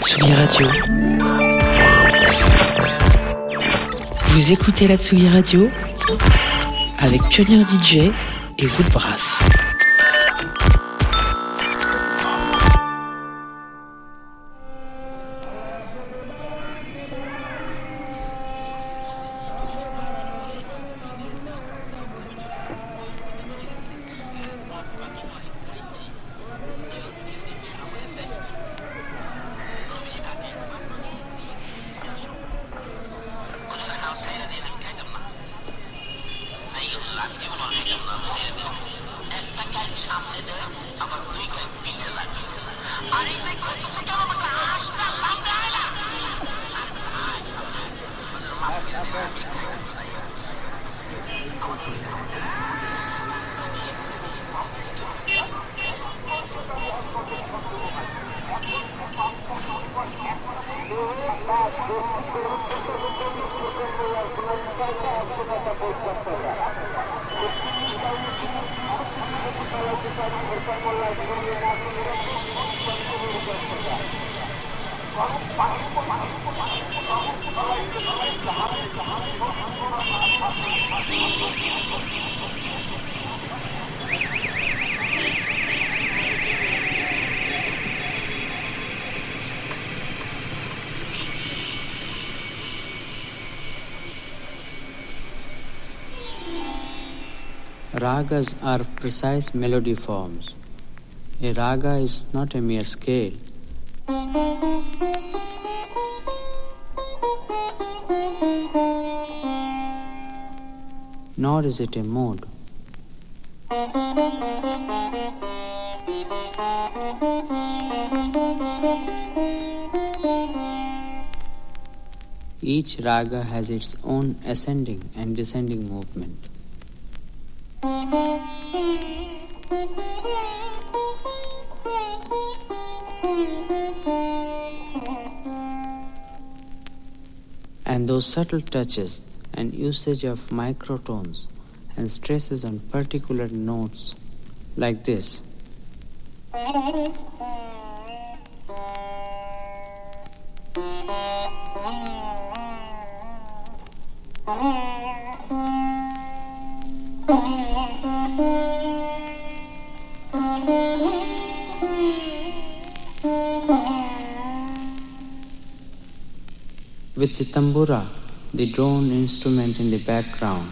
Tsugi Radio. Vous écoutez la Tsugi Radio avec Pionnier DJ et Woodbrass. Ragas are precise melody forms. A raga is not a mere scale. Nor is it a mode. Each raga has its own ascending and descending movement. And those subtle touches and usage of microtones and stresses on particular notes like this. With the tambura, the drone instrument in the background.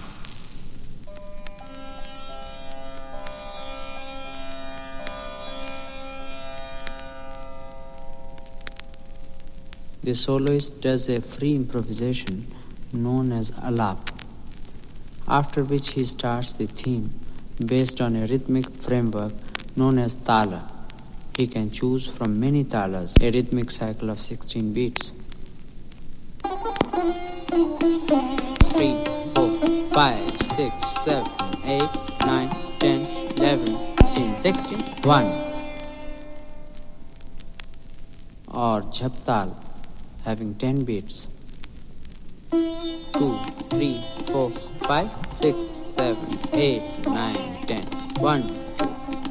The soloist does a free improvisation known as alap, after which he starts the theme based on a rhythmic framework known as tala. He can choose from many talas, a rhythmic cycle of 16 beats. 3, 4, 5, 6, 7, 8, 9, 10, 11, 15, 16, 1. Or jhaptal, having 10 beats. 2, 3, 4, 5, 6, 7, 8, 9, 10. 1, 2,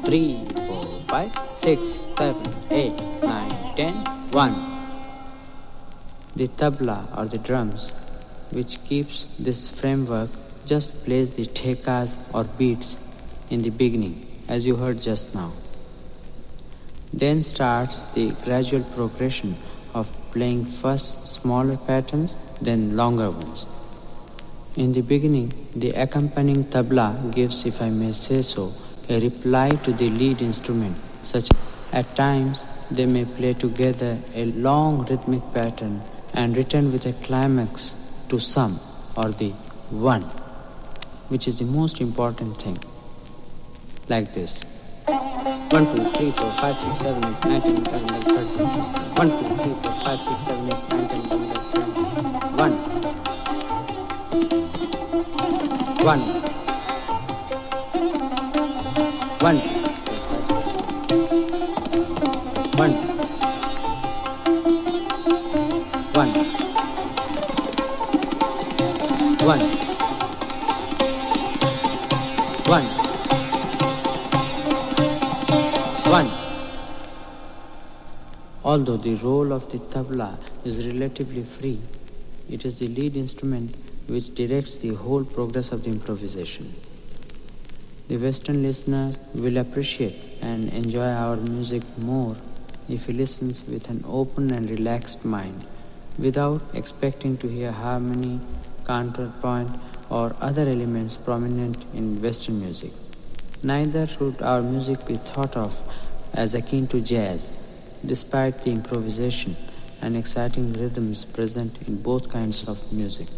3, 4, 5, 6, 7, 8, 9, 10. 1. The tabla or the drums, which keeps this framework, just plays the thekas or beats in the beginning, as you heard just now. Then starts the gradual progression of playing first smaller patterns, then longer ones. In the beginning, the accompanying tabla gives, if I may say so, a reply to the lead instrument, such at times they may play together a long rhythmic pattern and return with a climax to some or the one, which is the most important thing. like this. 1, 2, 3, 4, 5, 6, 7, 8, 9, 10, 11, 12, 13. 1, 2, 3, 4, 5, 6, 7, 8, 9, 10, 11, 12, 1. 1. 1. 1. 1. 1. 1. Although the role of the tabla is relatively free, it is the lead instrument which directs the whole progress of the improvisation. The Western listener will appreciate and enjoy our music more if he listens with an open and relaxed mind without expecting to hear harmony, counterpoint, or other elements prominent in Western music. Neither should our music be thought of as akin to jazz, despite the improvisation and exciting rhythms present in both kinds of music.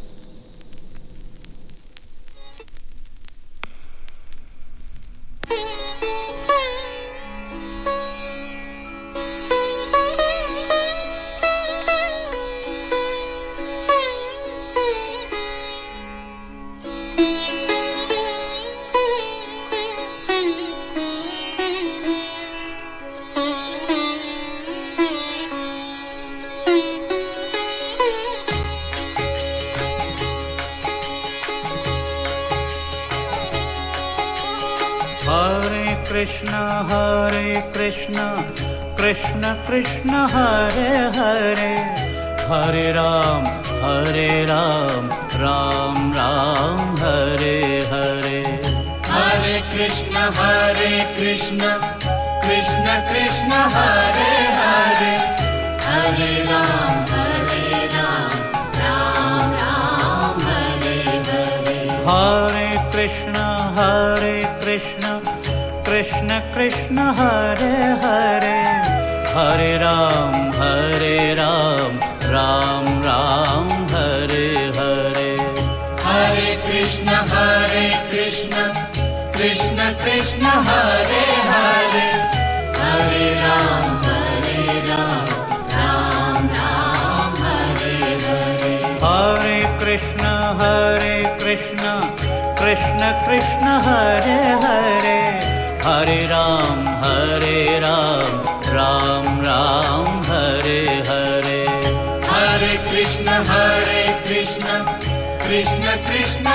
Krishna, Hare Krishna, Krishna Krishna,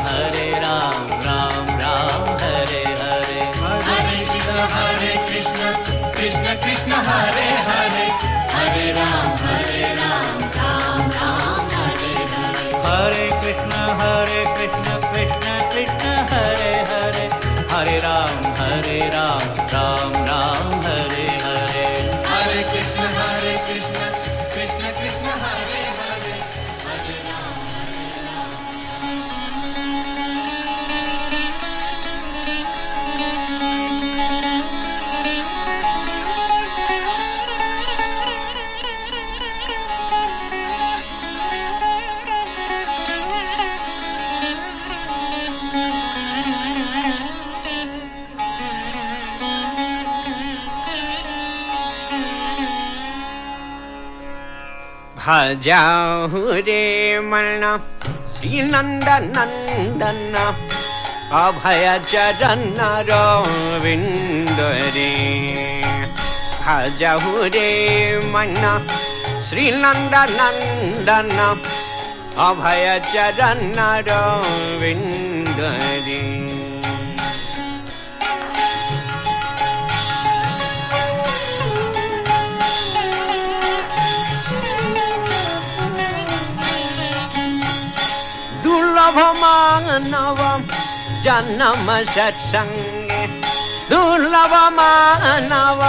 भजाहुरे मन श्रीनन्दनन्दन अभय चरण रविन्दरे। भजहुरे मन श्रीनन्दनन्दन अभय रविन्दरे दुर्लभ मानव जन्म सत्सङ्गे दुर्लभ मानव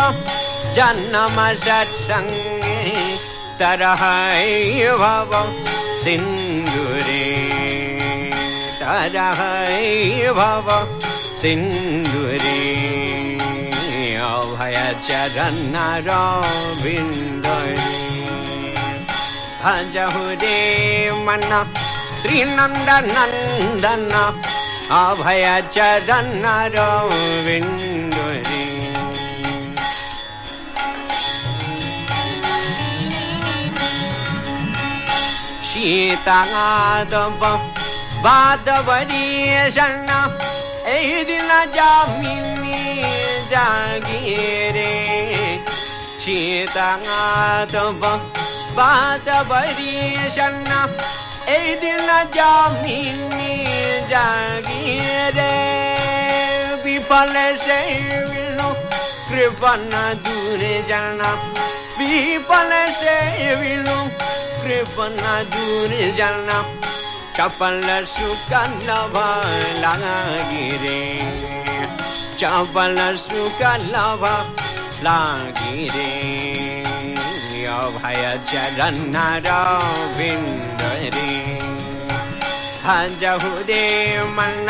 जन्म सत्सङ्गे तरह भव सिन्दुरे तरह भव सिन्दुरे अभय चरण रविन्दरे भजहुरे मन श्रीनन्दनन्दन अभय चरण रविन्दरे। सीतादव बादवरीषण ऐदिन जामिनी जागिरे सीतादव बादवरीषण ऐदिन जामिनी जागिरे विफल सेविनो कृपन दुर्जन विफल सेविनो कृपन दुर्जन चपल सुकन लागिरे चपल सुकन लागिरे अभय चरण रविन्दरे भजहुरे मन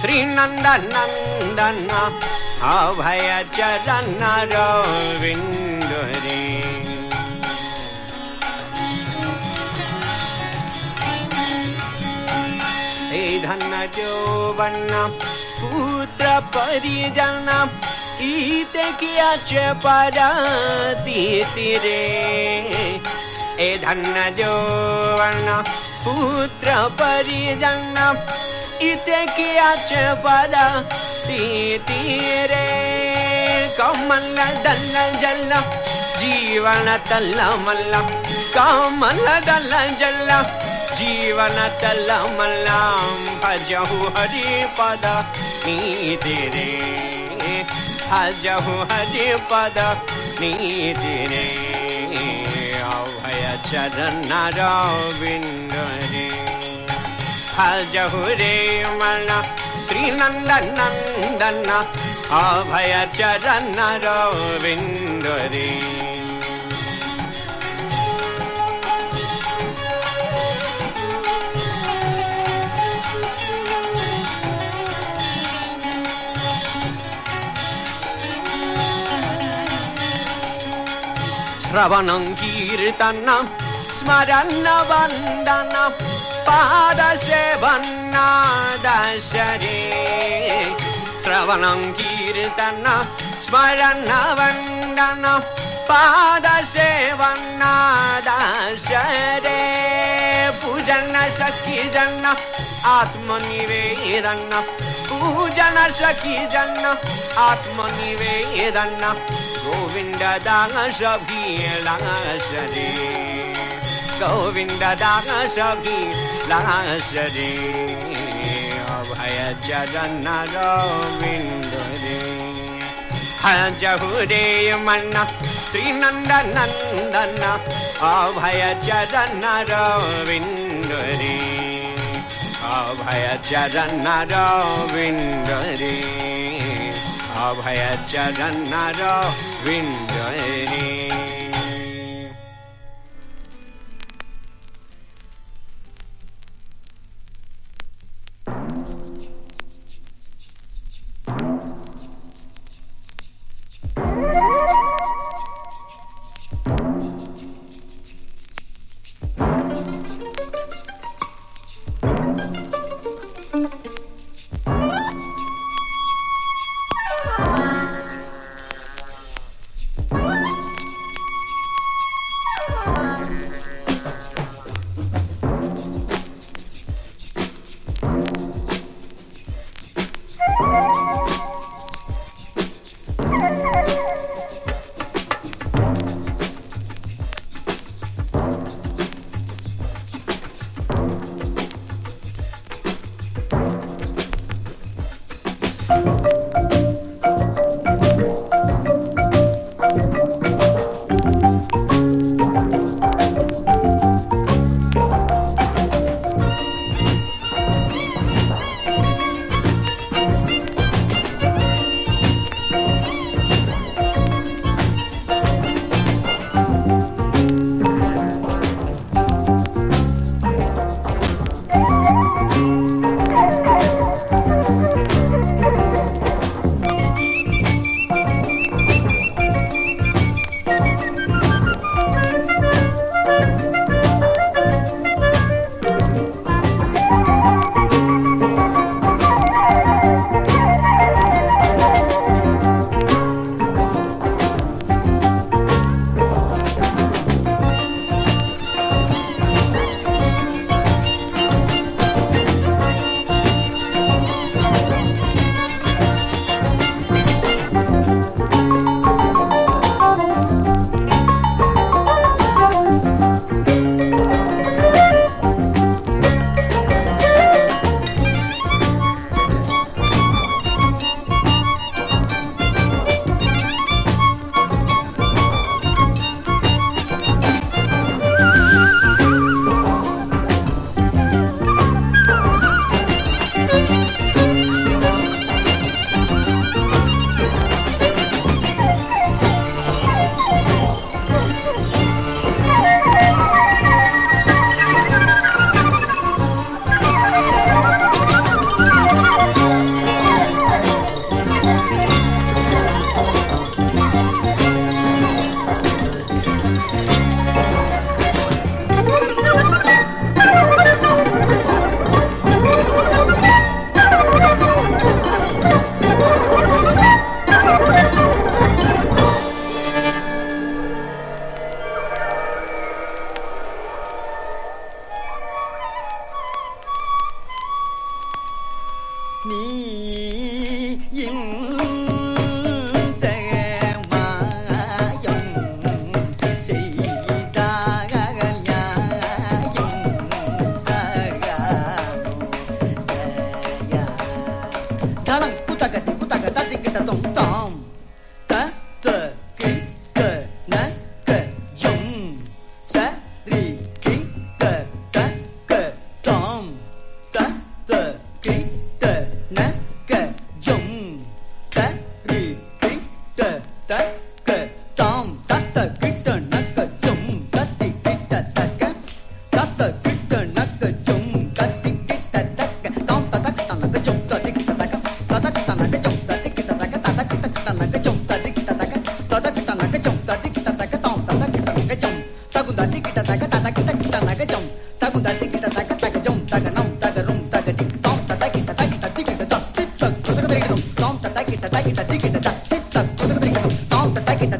श्रीनन्दनन्दन अभय चरण रविन्दरे हे धन जोवन पुत्र परिजन ईते किया च परातीतिरे ए धन जोवन, पुत्र परिजन इते किया च परातीतिरे कमल दल जल, जीवन तल मल्ल कमल दल जल, जीवन तल मल्लां भजहु हरि पद नीति रे। भजहु हरि पद नीति रे अभय चरण रविंद रे हजहु रे मन नंदन अभय चरण रविंद रे। श्रवणं कीर्तन स्मरन् वन्दन पादसेवन्नादशरे श्रवणं कीर्तन स्मरन् वन्दन पादसेवन्नादशरे पूजन सखी जन आत्मनिवेदन पूजन सखी जन आत्मनिवेदन गोविन्द दास भीलास रे गोविन्द भीलास रे अभय चरण रविन्द रे हजहुरे मन श्रीनन्दनन्दन अभय चरण रविन्द रे अभय चरण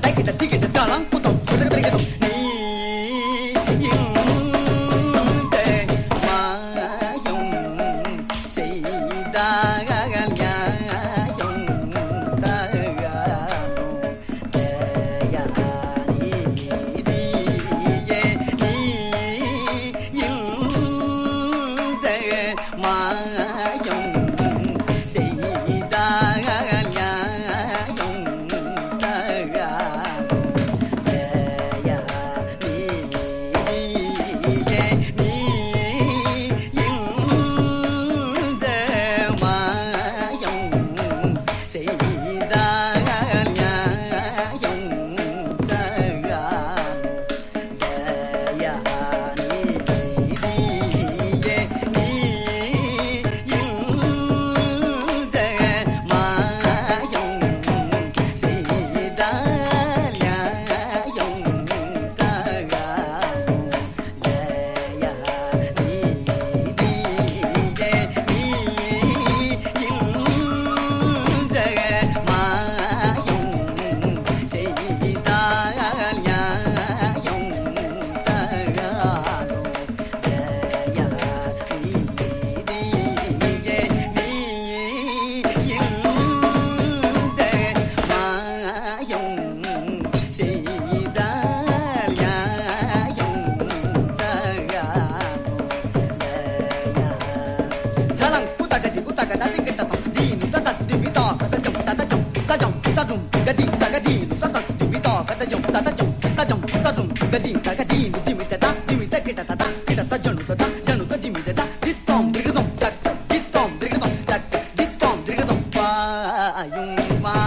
take it, take it. 用力发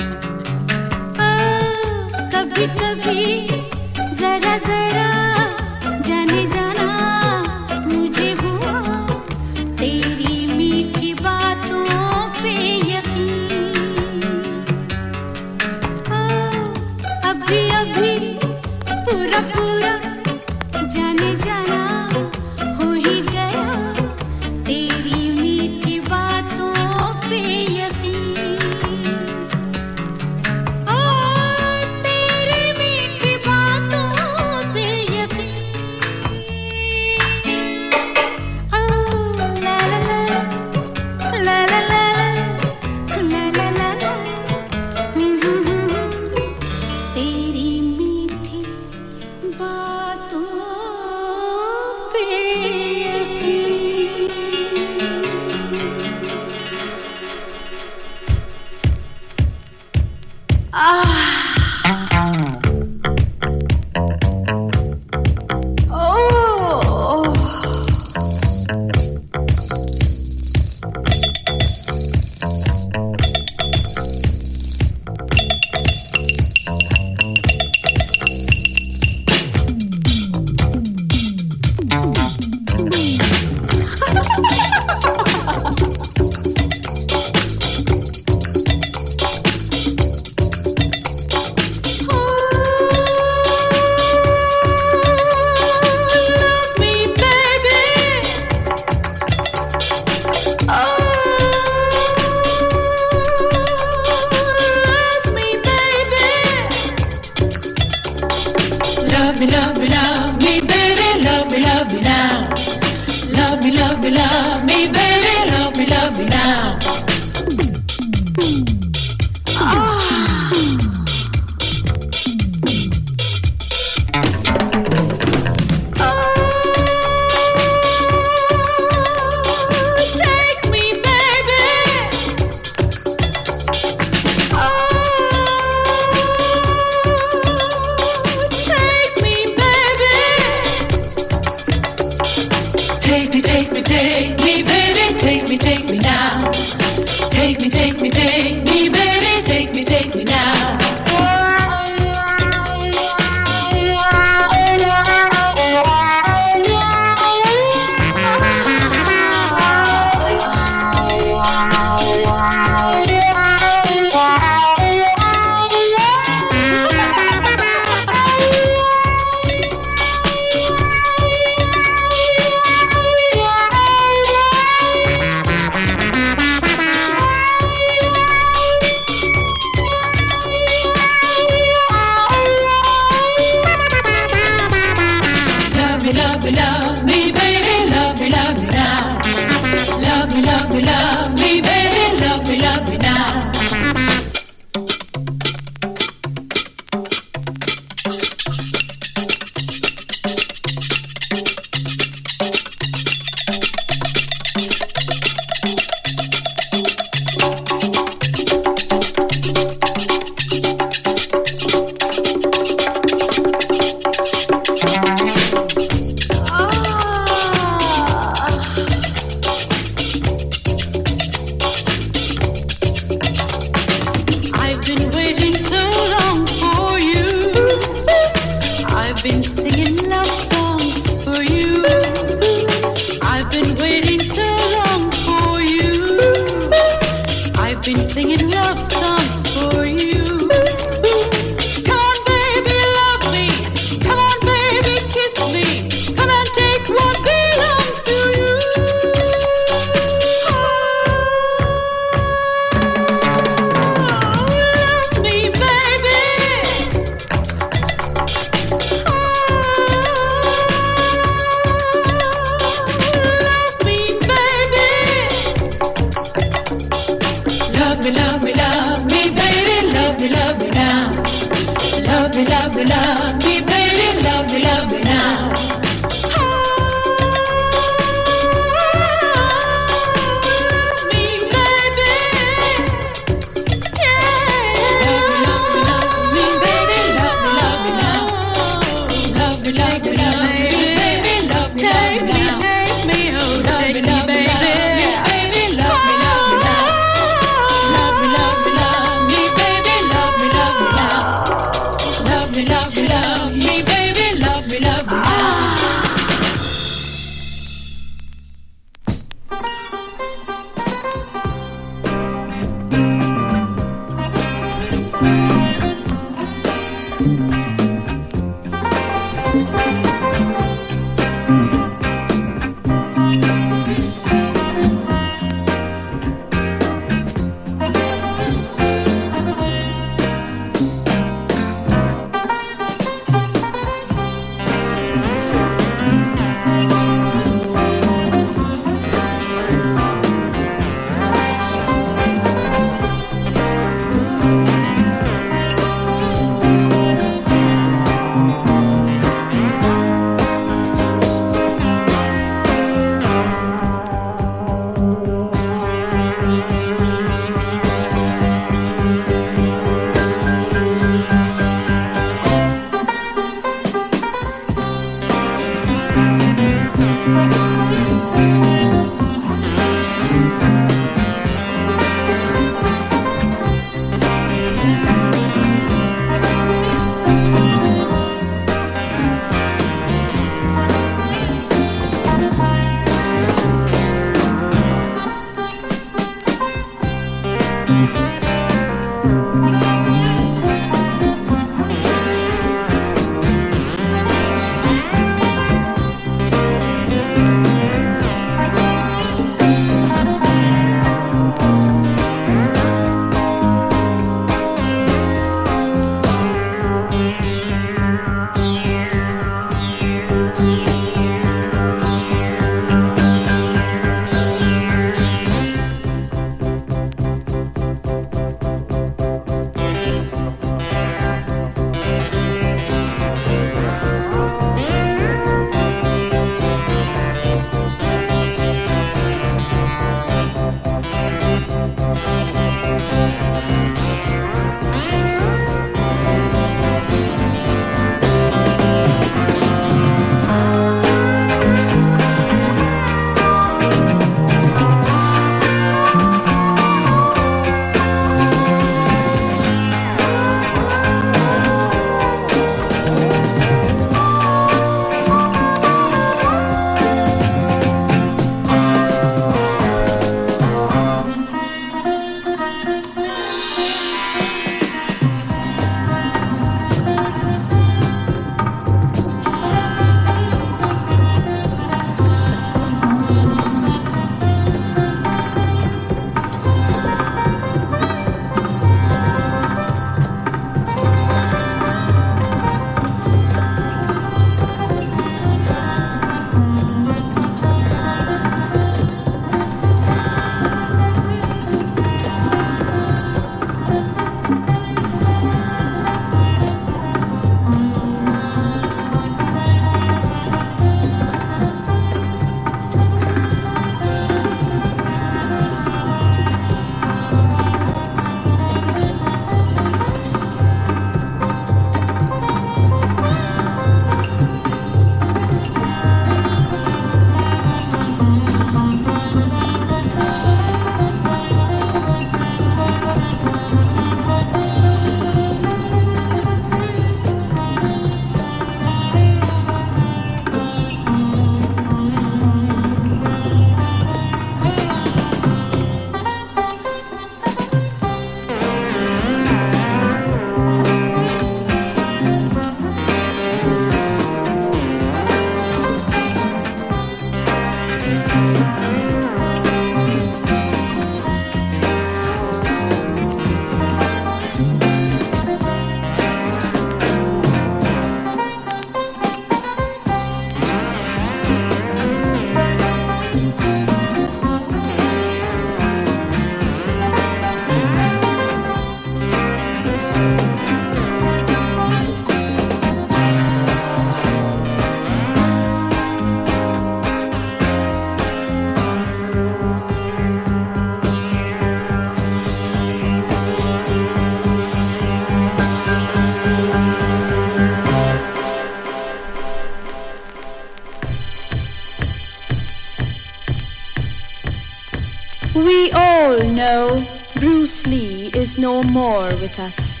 no more with us.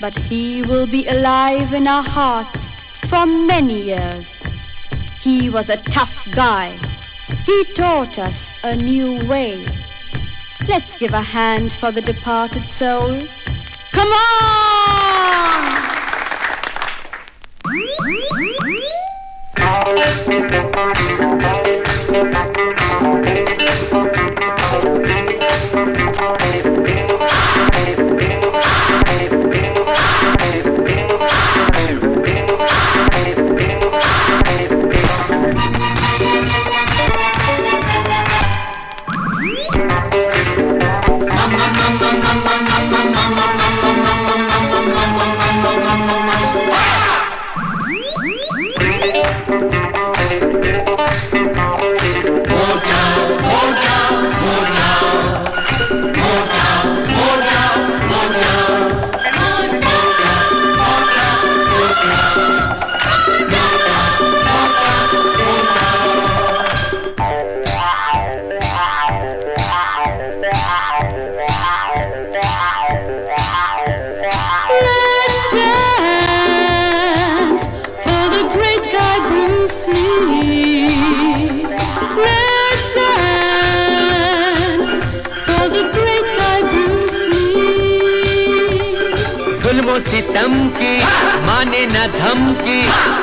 But he will be alive in our hearts for many years. He was a tough guy. He taught us a new way. Let's give a hand for the departed soul. Come on!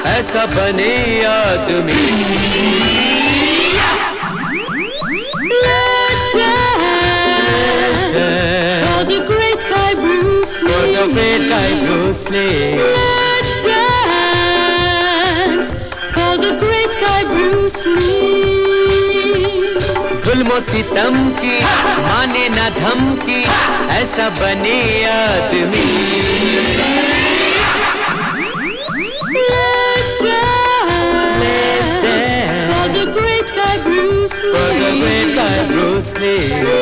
ऐसा बने आदमी। सितम की माने न धमकी ऐसा बने Aadmi. the away by Bruce Lee.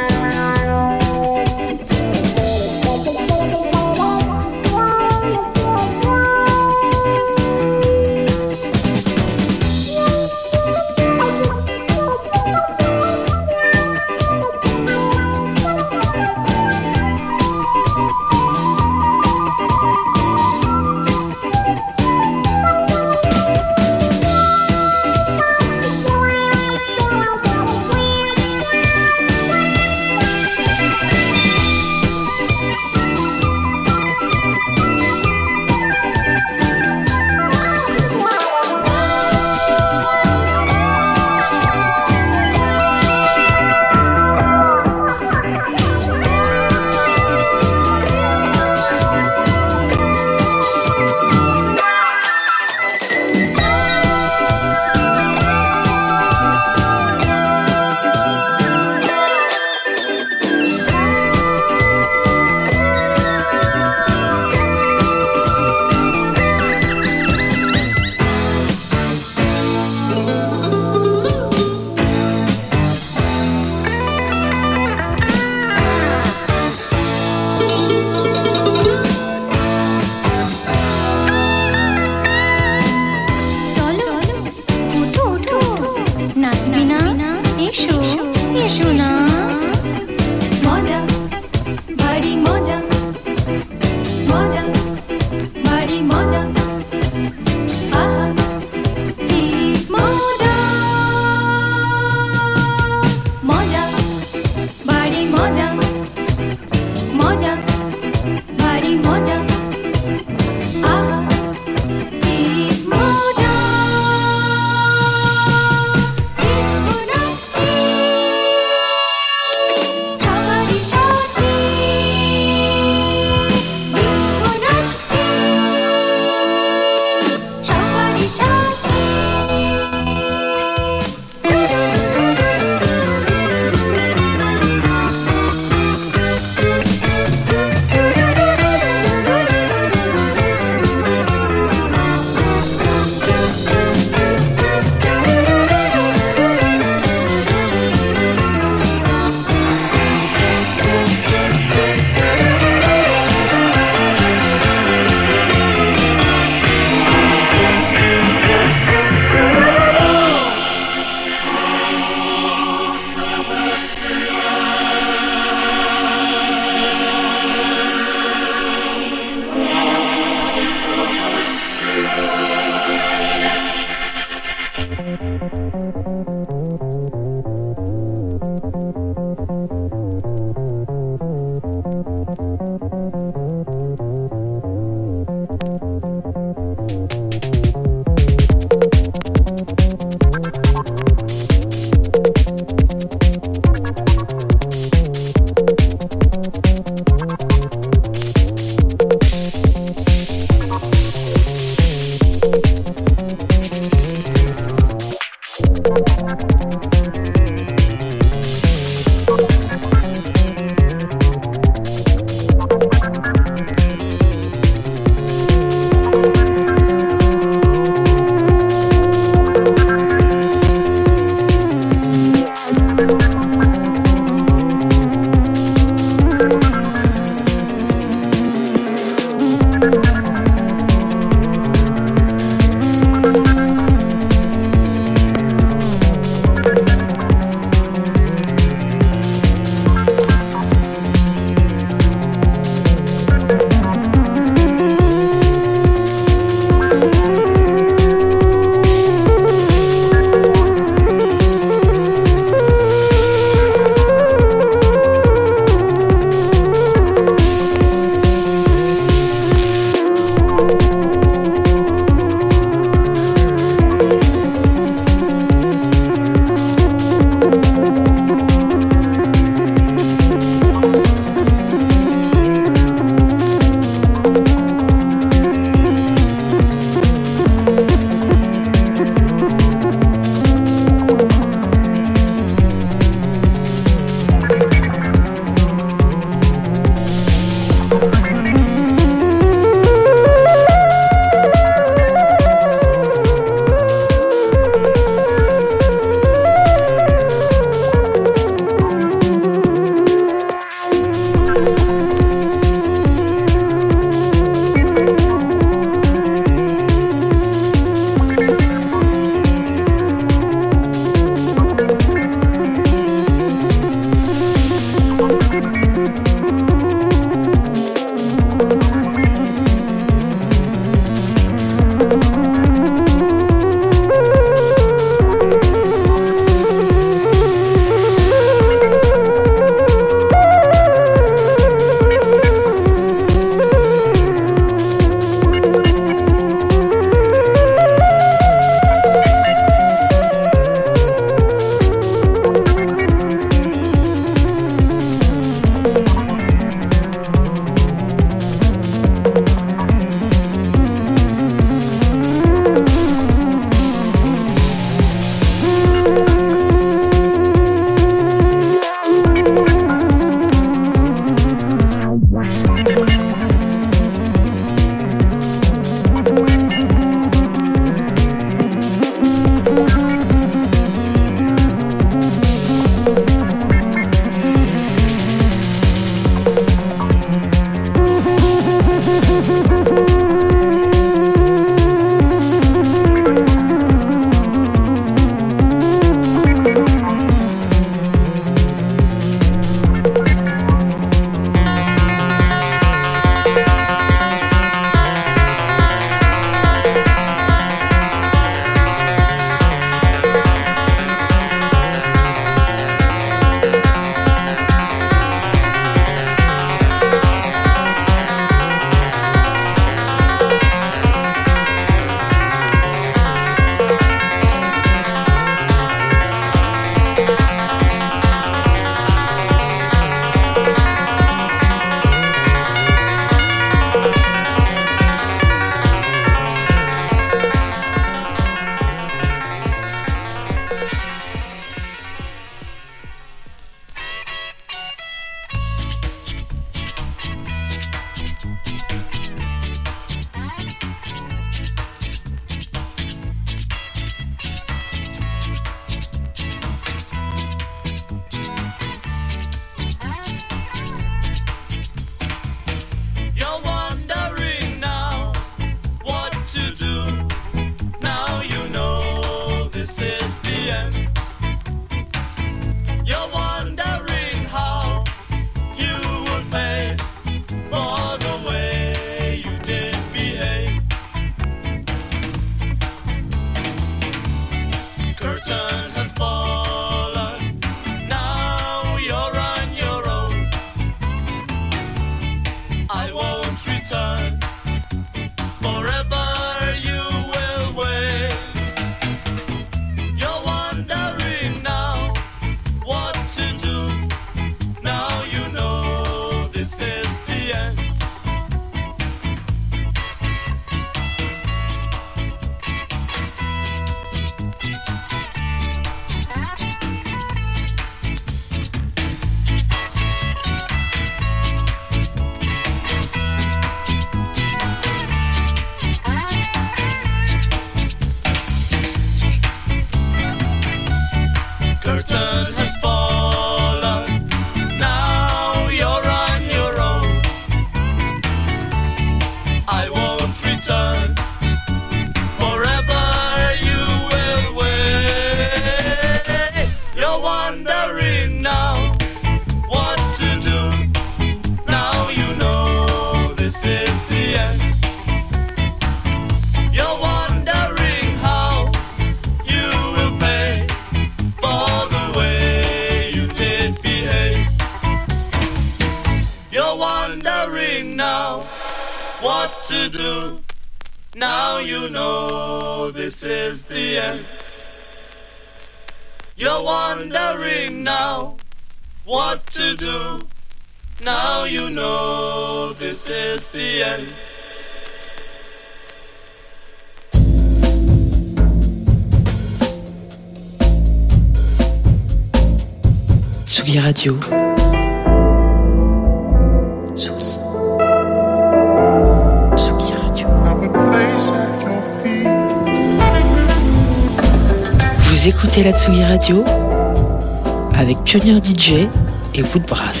Avec Pionnier DJ et Woodbrass.